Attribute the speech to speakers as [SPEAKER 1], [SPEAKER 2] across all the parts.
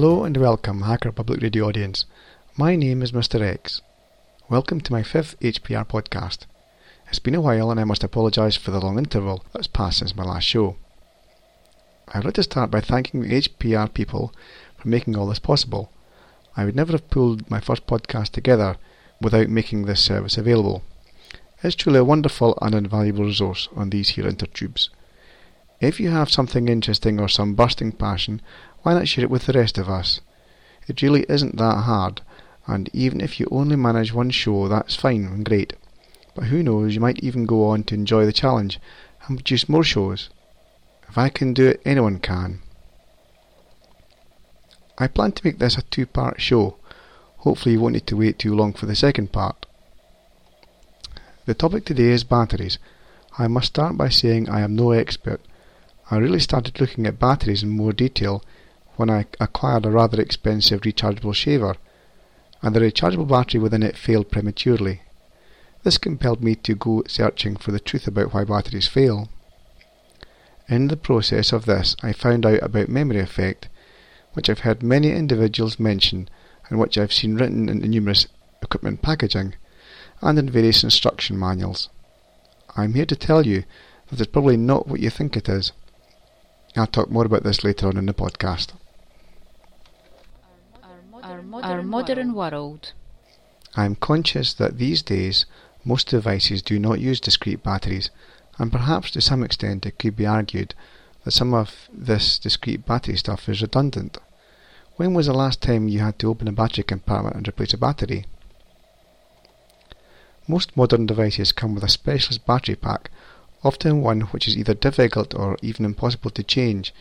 [SPEAKER 1] Hello and welcome, Hacker Public Radio audience. My name is Mr. X. Welcome to my fifth HPR podcast. It's been a while and I must apologise for the long interval that's passed since my last show. I'd like to start by thanking the HPR people for making all this possible. I would never have pulled my first podcast together without making this service available. It's truly a wonderful and invaluable resource on these here intertubes. If you have something interesting or some bursting passion, why not share it with the rest of us? It really isn't that hard, and even if you only manage one show, that's fine and great. But who knows, you might even go on to enjoy the challenge and produce more shows. If I can do it, anyone can. I plan to make this a two part show. Hopefully, you won't need to wait too long for the second part. The topic today is batteries. I must start by saying I am no expert. I really started looking at batteries in more detail when I acquired a rather expensive rechargeable shaver, and the rechargeable battery within it failed prematurely. This compelled me to go searching for the truth about why batteries fail. In the process of this, I found out about memory effect, which I've heard many individuals mention and which I've seen written in numerous equipment packaging and in various instruction manuals. I'm here to tell you that it's probably not what you think it is. I'll talk more about this later on in the podcast.
[SPEAKER 2] Our modern, modern world.
[SPEAKER 1] I'm conscious that these days most devices do not use discrete batteries, and perhaps to some extent it could be argued that some of this discrete battery stuff is redundant. When was the last time you had to open a battery compartment and replace a battery? Most modern devices come with a specialist battery pack, often one which is either difficult or even impossible to change.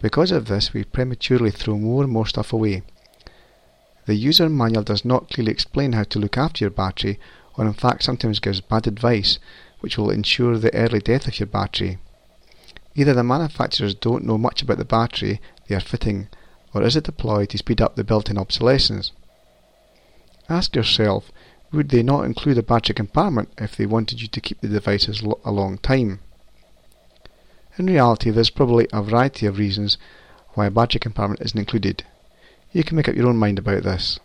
[SPEAKER 1] Because of this, we prematurely throw more and more stuff away. The user manual does not clearly explain how to look after your battery, or in fact sometimes gives bad advice, which will ensure the early death of your battery. Either the manufacturers don't know much about the battery they are fitting, or is it deployed to speed up the built-in obsolescence? Ask yourself, would they not include a battery compartment if they wanted you to keep the devices a long time? In reality, there's probably a variety of reasons why a battery compartment isn't included. You can make up your own mind about this.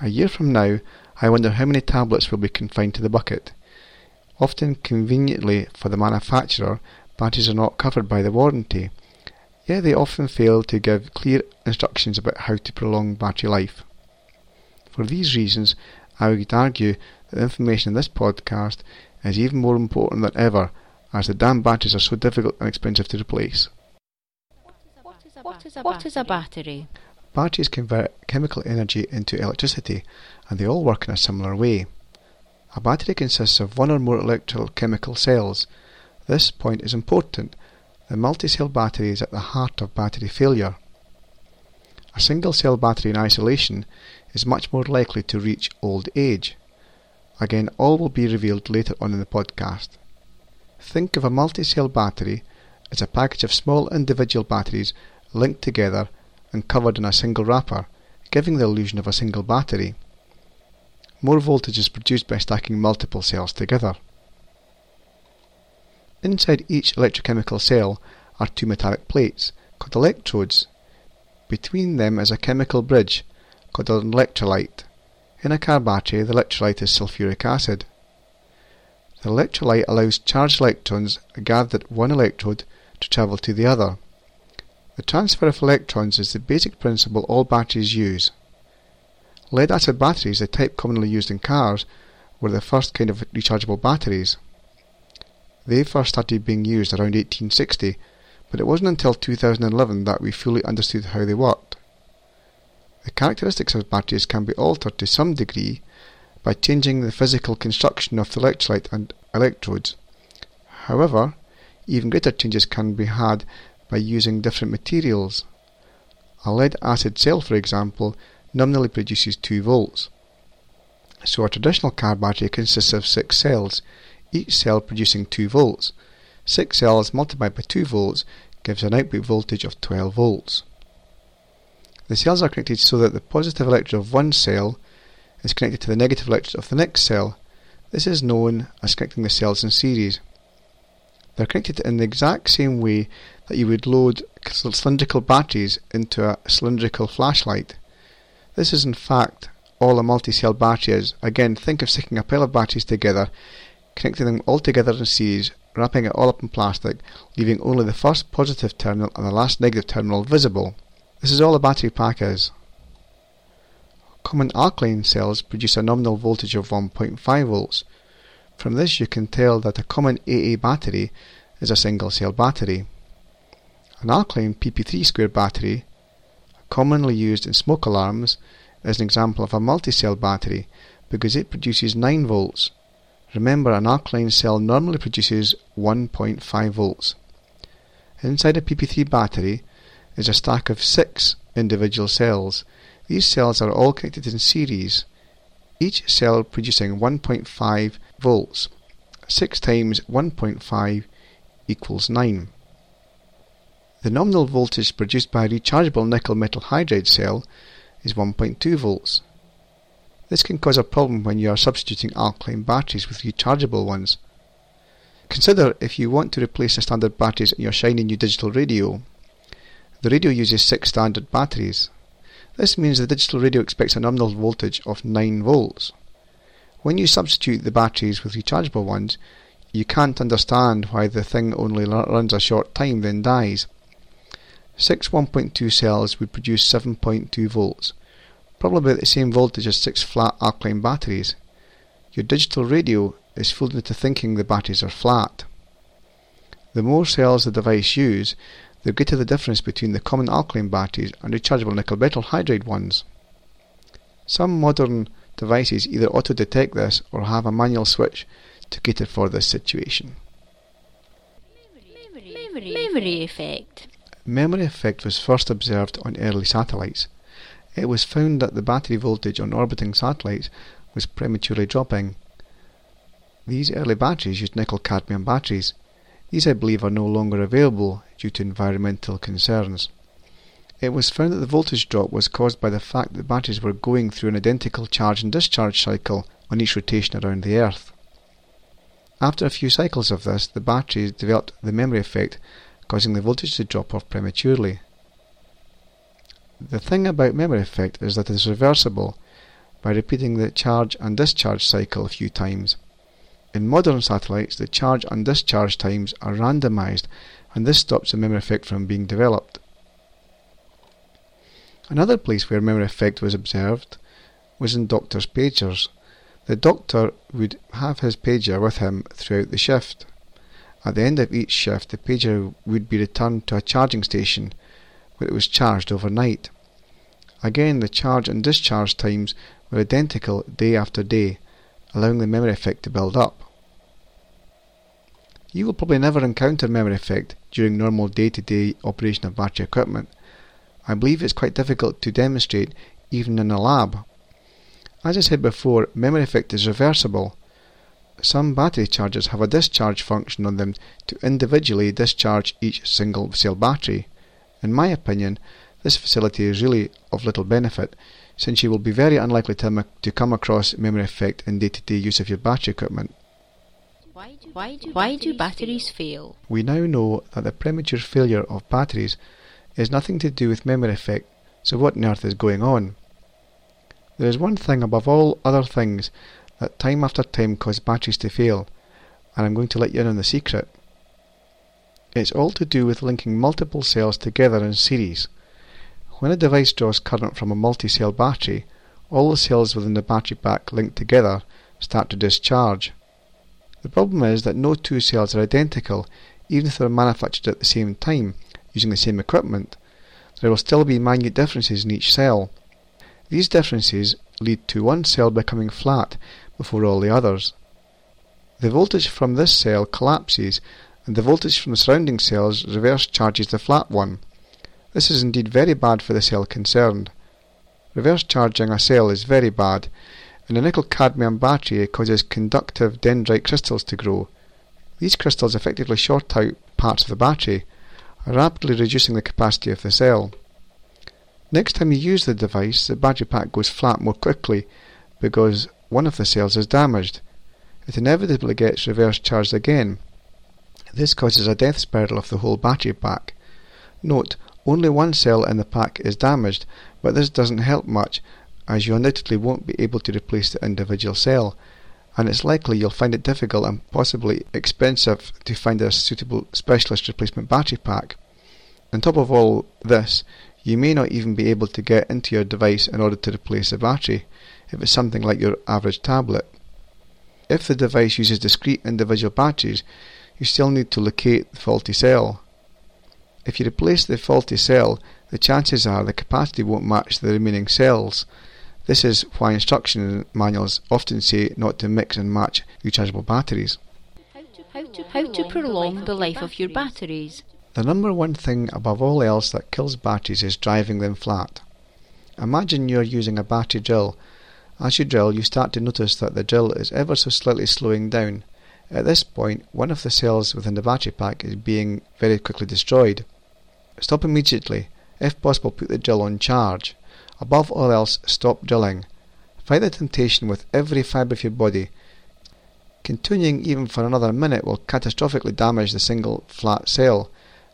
[SPEAKER 1] A year from now, I wonder how many tablets will be confined to the bucket. Often conveniently for the manufacturer, batteries are not covered by the warranty, yet they often fail to give clear instructions about how to prolong battery life. For these reasons, I would argue that the information in this podcast is even more important than ever as the damn batteries are so difficult and expensive to replace.
[SPEAKER 2] What is a, what is a battery?
[SPEAKER 1] Batteries convert chemical energy into electricity and they all work in a similar way. A battery consists of one or more electrochemical cells. This point is important. The multi-cell battery is at the heart of battery failure. A single cell battery in isolation is much more likely to reach old age. Again, all will be revealed later on in the podcast. Think of a multi-cell battery as a package of small individual batteries linked together and covered in a single wrapper, giving the illusion of a single battery. More voltage is produced by stacking multiple cells together. Inside each electrochemical cell are two metallic plates, called electrodes. Between them is a chemical bridge called an electrolyte. In a car battery, the electrolyte is sulfuric acid. The electrolyte allows charged electrons gathered at one electrode to travel to the other. The transfer of electrons is the basic principle all batteries use. Lead acid batteries, the type commonly used in cars, were the first kind of rechargeable batteries. They first started being used around 1860, but it wasn't until 2011 that we fully understood how they worked. The characteristics of batteries can be altered to some degree by changing the physical construction of the electrolyte and electrodes. However, even greater changes can be had by using different materials. A lead acid cell, for example, nominally produces 2 volts. So a traditional car battery consists of 6 cells, each cell producing 2 volts. 6 cells multiplied by 2 volts gives an output voltage of 12 volts. The cells are connected so that the positive electrode of one cell is connected to the negative electrode of the next cell. This is known as connecting the cells in series. They're connected in the exact same way that you would load cylindrical batteries into a cylindrical flashlight. This is in fact all a multi-cell battery is. Again, think of sticking a pile of batteries together, connecting them all together in series, wrapping it all up in plastic, leaving only the first positive terminal and the last negative terminal visible. This is all a battery pack is. Common alkaline cells produce a nominal voltage of 1.5 volts. From this you can tell that a common AA battery is a single cell battery. An alkaline PP3 square battery, commonly used in smoke alarms, is an example of a multi-cell battery because it produces 9 volts. Remember an alkaline cell normally produces 1.5 volts. Inside a PP3 battery is a stack of 6 individual cells. These cells are all connected in series, each cell producing 1.5 volts. 6 times 1.5 equals 9. The nominal voltage produced by a rechargeable nickel metal hydride cell is 1.2 volts. This can cause a problem when you are substituting alkaline batteries with rechargeable ones. Consider if you want to replace the standard batteries in your shiny new digital radio. The radio uses 6 standard batteries. This means the digital radio expects a nominal voltage of 9 volts. When you substitute the batteries with rechargeable ones, you can't understand why the thing only runs a short time then dies. Six 1.2 cells would produce 7.2 volts, probably about the same voltage as six flat alkaline batteries. Your digital radio is fooled into thinking the batteries are flat. The more cells the device uses, the greater the difference between the common alkaline batteries and rechargeable nickel metal hydride ones. Some modern devices either auto-detect this or have a manual switch to cater for this situation.
[SPEAKER 2] Memory, memory effect.
[SPEAKER 1] Memory effect was first observed on early satellites. It was found that the battery voltage on orbiting satellites was prematurely dropping. These early batteries used nickel cadmium batteries. These, I believe, are no longer available due to environmental concerns. It was found that the voltage drop was caused by the fact that batteries were going through an identical charge and discharge cycle on each rotation around the Earth. After a few cycles of this, the batteries developed the memory effect causing the voltage to drop off prematurely. The thing about memory effect is that it is reversible by repeating the charge and discharge cycle a few times. In modern satellites, the charge and discharge times are randomized and this stops the memory effect from being developed. Another place where memory effect was observed was in doctors' pagers. The doctor would have his pager with him throughout the shift. At the end of each shift, the pager would be returned to a charging station where it was charged overnight. Again, the charge and discharge times were identical day after day, allowing the memory effect to build up. You will probably never encounter memory effect during normal day-to-day operation of battery equipment. I believe it's quite difficult to demonstrate even in a lab. As I said before, memory effect is reversible, some battery chargers have a discharge function on them to individually discharge each single cell battery. In my opinion, this facility is really of little benefit, since you will be very unlikely to, to come across memory effect in day-to-day use of your battery equipment.
[SPEAKER 2] Why do, why do, why do batteries fail?
[SPEAKER 1] We now know that the premature failure of batteries is nothing to do with memory effect, so what on earth is going on? There is one thing above all other things that time after time cause batteries to fail, and I'm going to let you in on the secret. It's all to do with linking multiple cells together in series. When a device draws current from a multi-cell battery, all the cells within the battery pack linked together start to discharge. The problem is that no two cells are identical, even if they are manufactured at the same time, using the same equipment. There will still be minute differences in each cell. These differences lead to one cell becoming flat before all the others. The voltage from this cell collapses and the voltage from the surrounding cells reverse charges the flat one. This is indeed very bad for the cell concerned. Reverse charging a cell is very bad. In a nickel cadmium battery causes conductive dendrite crystals to grow. These crystals effectively short out parts of the battery, rapidly reducing the capacity of the cell. Next time you use the device, the battery pack goes flat more quickly because one of the cells is damaged. It inevitably gets reverse charged again. This causes a death spiral of the whole battery pack. Note, only one cell in the pack is damaged, but this doesn't help much as you undoubtedly won't be able to replace the individual cell, and it's likely you'll find it difficult and possibly expensive to find a suitable specialist replacement battery pack. On top of all this, you may not even be able to get into your device in order to replace the battery if it's something like your average tablet. If the device uses discrete individual batteries, you still need to locate the faulty cell. If you replace the faulty cell, the chances are the capacity won't match the remaining cells. This is why instruction manuals often say not to mix and match rechargeable batteries.
[SPEAKER 2] How to, how to prolong the life of your batteries.
[SPEAKER 1] The number one thing above all else that kills batteries is driving them flat. Imagine you're using a battery drill. As you drill, you start to notice that the drill is ever so slightly slowing down. At this point, one of the cells within the battery pack is being very quickly destroyed. Stop immediately. If possible, put the drill on charge. Above all else, stop drilling. Fight the temptation with every fibre of your body. Continuing even for another minute will catastrophically damage the single flat cell,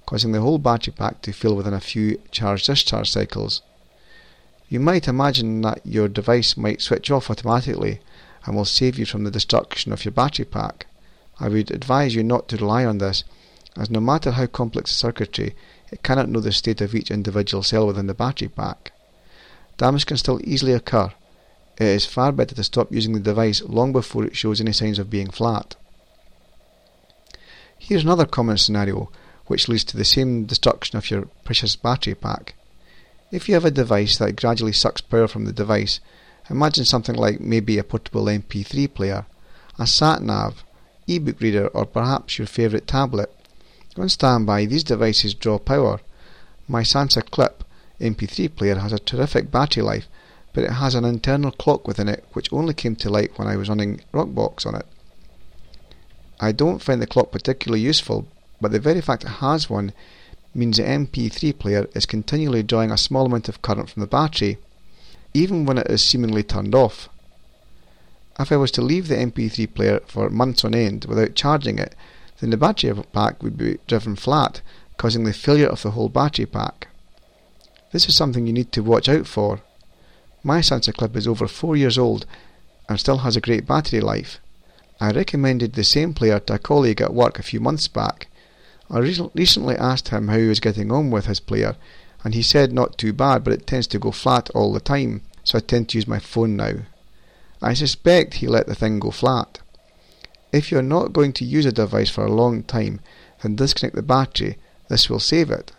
[SPEAKER 1] causing the whole battery pack to fail within a few charge-discharge cycles. You might imagine that your device might switch off automatically and will save you from the destruction of your battery pack. I would advise you not to rely on this, as no matter how complex the circuitry, it cannot know the state of each individual cell within the battery pack. Damage can still easily occur. It is far better to stop using the device long before it shows any signs of being flat. Here's another common scenario which leads to the same destruction of your precious battery pack. If you have a device that gradually sucks power from the device, imagine something like maybe a portable MP3 player, a sat nav, e-book reader or perhaps your favourite tablet. On standby, these devices draw power. My Sansa Clip MP3 player has a terrific battery life, but it has an internal clock within it which only came to light when I was running Rockbox on it. I don't find the clock particularly useful, but the very fact it has one means the MP3 player is continually drawing a small amount of current from the battery, even when it is seemingly turned off. If I was to leave the MP3 player for months on end without charging it, then the battery pack would be driven flat, causing the failure of the whole battery pack. This is something you need to watch out for. My Sansa Clip is over 4 years old and still has a great battery life. I recommended the same player to a colleague at work a few months back. I re- recently asked him how he was getting on with his player, and he said not too bad, but it tends to go flat all the time, so I tend to use my phone now. I suspect he let the thing go flat. If you're not going to use a device for a long time, then disconnect the battery. This will save it.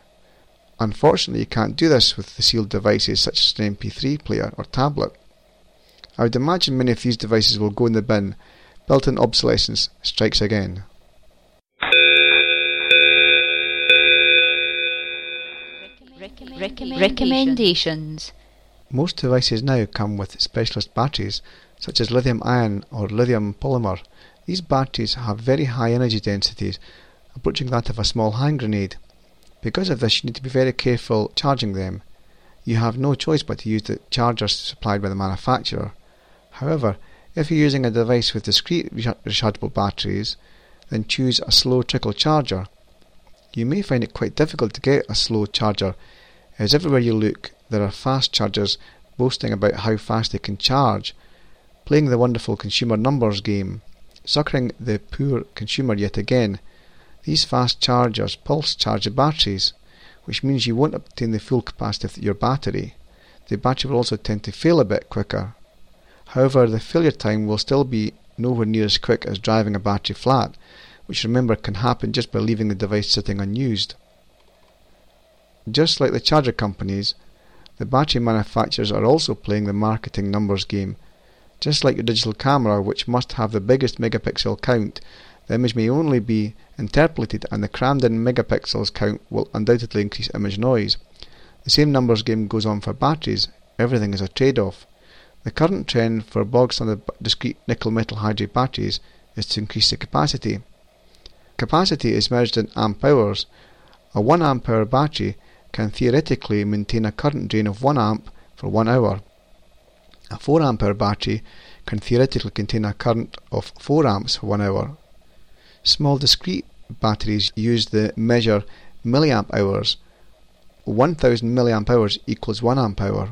[SPEAKER 1] Unfortunately, you can't do this with the sealed devices such as an MP3 player or tablet. I would imagine many of these devices will go in the bin. Built-in obsolescence strikes again.
[SPEAKER 2] Recommendations.
[SPEAKER 1] Most devices now come with specialist batteries such as lithium ion or lithium polymer. These batteries have very high energy densities, approaching that of a small hand grenade. Because of this, you need to be very careful charging them. You have no choice but to use the chargers supplied by the manufacturer. However, if you're using a device with discrete rechargeable batteries, then choose a slow trickle charger. You may find it quite difficult to get a slow charger, as everywhere you look there are fast chargers boasting about how fast they can charge, playing the wonderful consumer numbers game, suckering the poor consumer yet again. These fast chargers pulse charge the batteries, which means you won't obtain the full capacity of your battery. The battery will also tend to fail a bit quicker. However, the failure time will still be nowhere near as quick as driving a battery flat, which remember can happen just by leaving the device sitting unused. Just like the charger companies, the battery manufacturers are also playing the marketing numbers game. Just like your digital camera, which must have the biggest megapixel count, the image may only be interpolated and the crammed in megapixels count will undoubtedly increase image noise. The same numbers game goes on for batteries. Everything is a trade-off. The current trend for bog standard discrete nickel metal hydride batteries is to increase the capacity. Capacity is measured in amp hours. A 1 amp hour battery can theoretically maintain a current drain of 1 amp for 1 hour. A 4 ampere battery can theoretically contain a current of 4 amps for 1 hour. Small discrete batteries use the measure milliamp hours. 1000 milliamp hours equals 1 amp hour.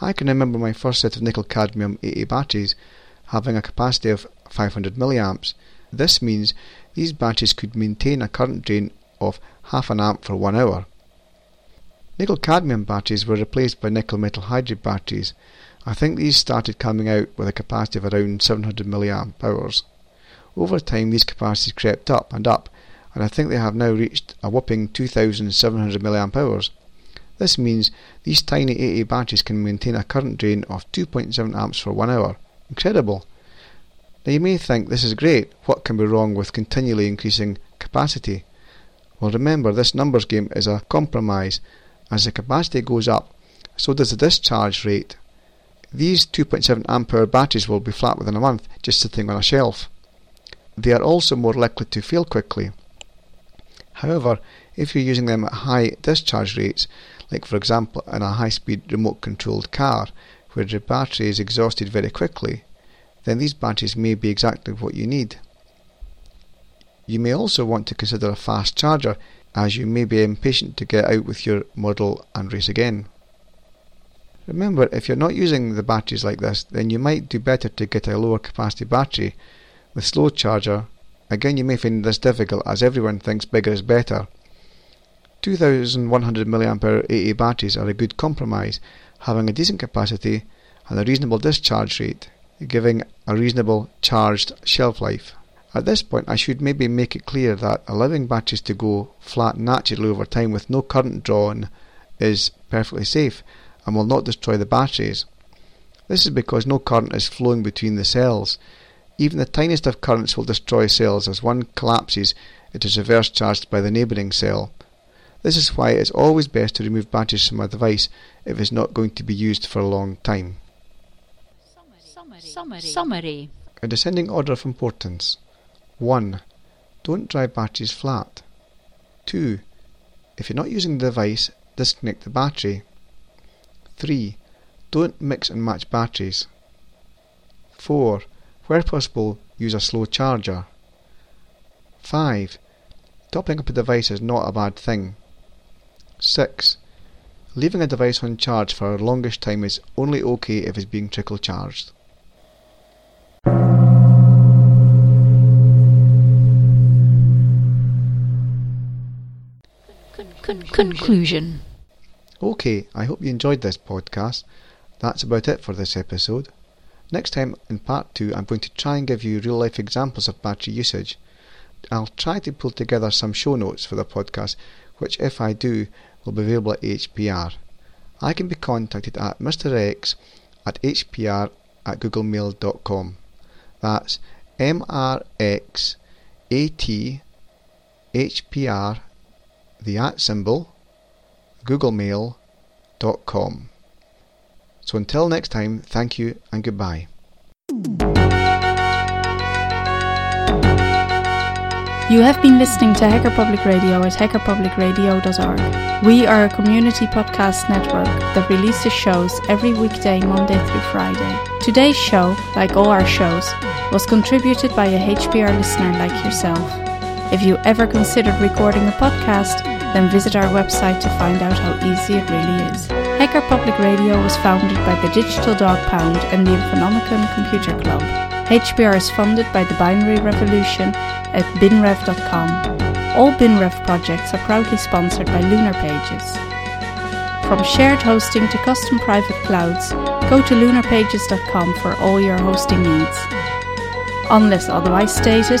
[SPEAKER 1] I can remember my first set of nickel cadmium AA batteries having a capacity of 500 milliamps. This means these batteries could maintain a current drain of half an amp for one hour. Nickel cadmium batteries were replaced by nickel metal hydride batteries. I think these started coming out with a capacity of around 700 milliamp hours. Over time these capacities crept up and up and I think they have now reached a whopping 2700 milliamp hours. This means these tiny AA batteries can maintain a current drain of 2.7 amps for one hour. Incredible! Now you may think this is great, what can be wrong with continually increasing capacity? Well remember this numbers game is a compromise. As the capacity goes up, so does the discharge rate. These 2.7 ampere batteries will be flat within a month, just sitting on a shelf. They are also more likely to fail quickly. However, if you're using them at high discharge rates, like for example in a high-speed remote-controlled car, where the battery is exhausted very quickly, then these batteries may be exactly what you need. You may also want to consider a fast charger, as you may be impatient to get out with your model and race again. Remember, if you're not using the batteries like this, then you might do better to get a lower capacity battery with slow charger. Again, you may find this difficult as everyone thinks bigger is better. 2100 mAh AA batteries are a good compromise, having a decent capacity and a reasonable discharge rate, giving a reasonable charged shelf life. At this point I should maybe make it clear that allowing batteries to go flat naturally over time with no current drawn is perfectly safe and will not destroy the batteries. This is because no current is flowing between the cells. Even the tiniest of currents will destroy cells as one collapses it is reverse charged by the neighbouring cell. This is why it is always best to remove batteries from a device if it is not going to be used for a long time.
[SPEAKER 2] Summary. Summary.
[SPEAKER 1] A descending order of importance. 1. Don't drive batteries flat. 2. If you're not using the device, disconnect the battery. 3. Don't mix and match batteries. 4. Where possible, use a slow charger. 5. Topping up a device is not a bad thing. 6. Leaving a device on charge for a longish time is only okay if it's being trickle charged.
[SPEAKER 2] Conclusion.
[SPEAKER 1] Okay, I hope you enjoyed this podcast. That's about it for this episode. Next time, in part 2, I'm going to try and give you real life examples of battery usage. I'll try to pull together some show notes for the podcast, which, if I do, will be available at HPR. I can be contacted at Mr. X at hpr at googlemail.com. That's M-R-X A-T HPR the at symbol googlemail.com. So until next time, thank you and goodbye.
[SPEAKER 3] You have been listening to Hacker Public Radio at hackerpublicradio.org. We are a community podcast network that releases shows every weekday, Monday through Friday. Today's show, like all our shows, was contributed by a HPR listener like yourself. If you ever considered recording a podcast, then visit our website to find out how easy it really is. Hacker Public Radio was founded by the Digital Dog Pound and the Infonomicon Computer Club. HPR is funded by the Binary Revolution at binrev.com. All BinRev projects are proudly sponsored by Lunar Pages. From shared hosting to custom private clouds, go to lunarpages.com for all your hosting needs. Unless otherwise stated,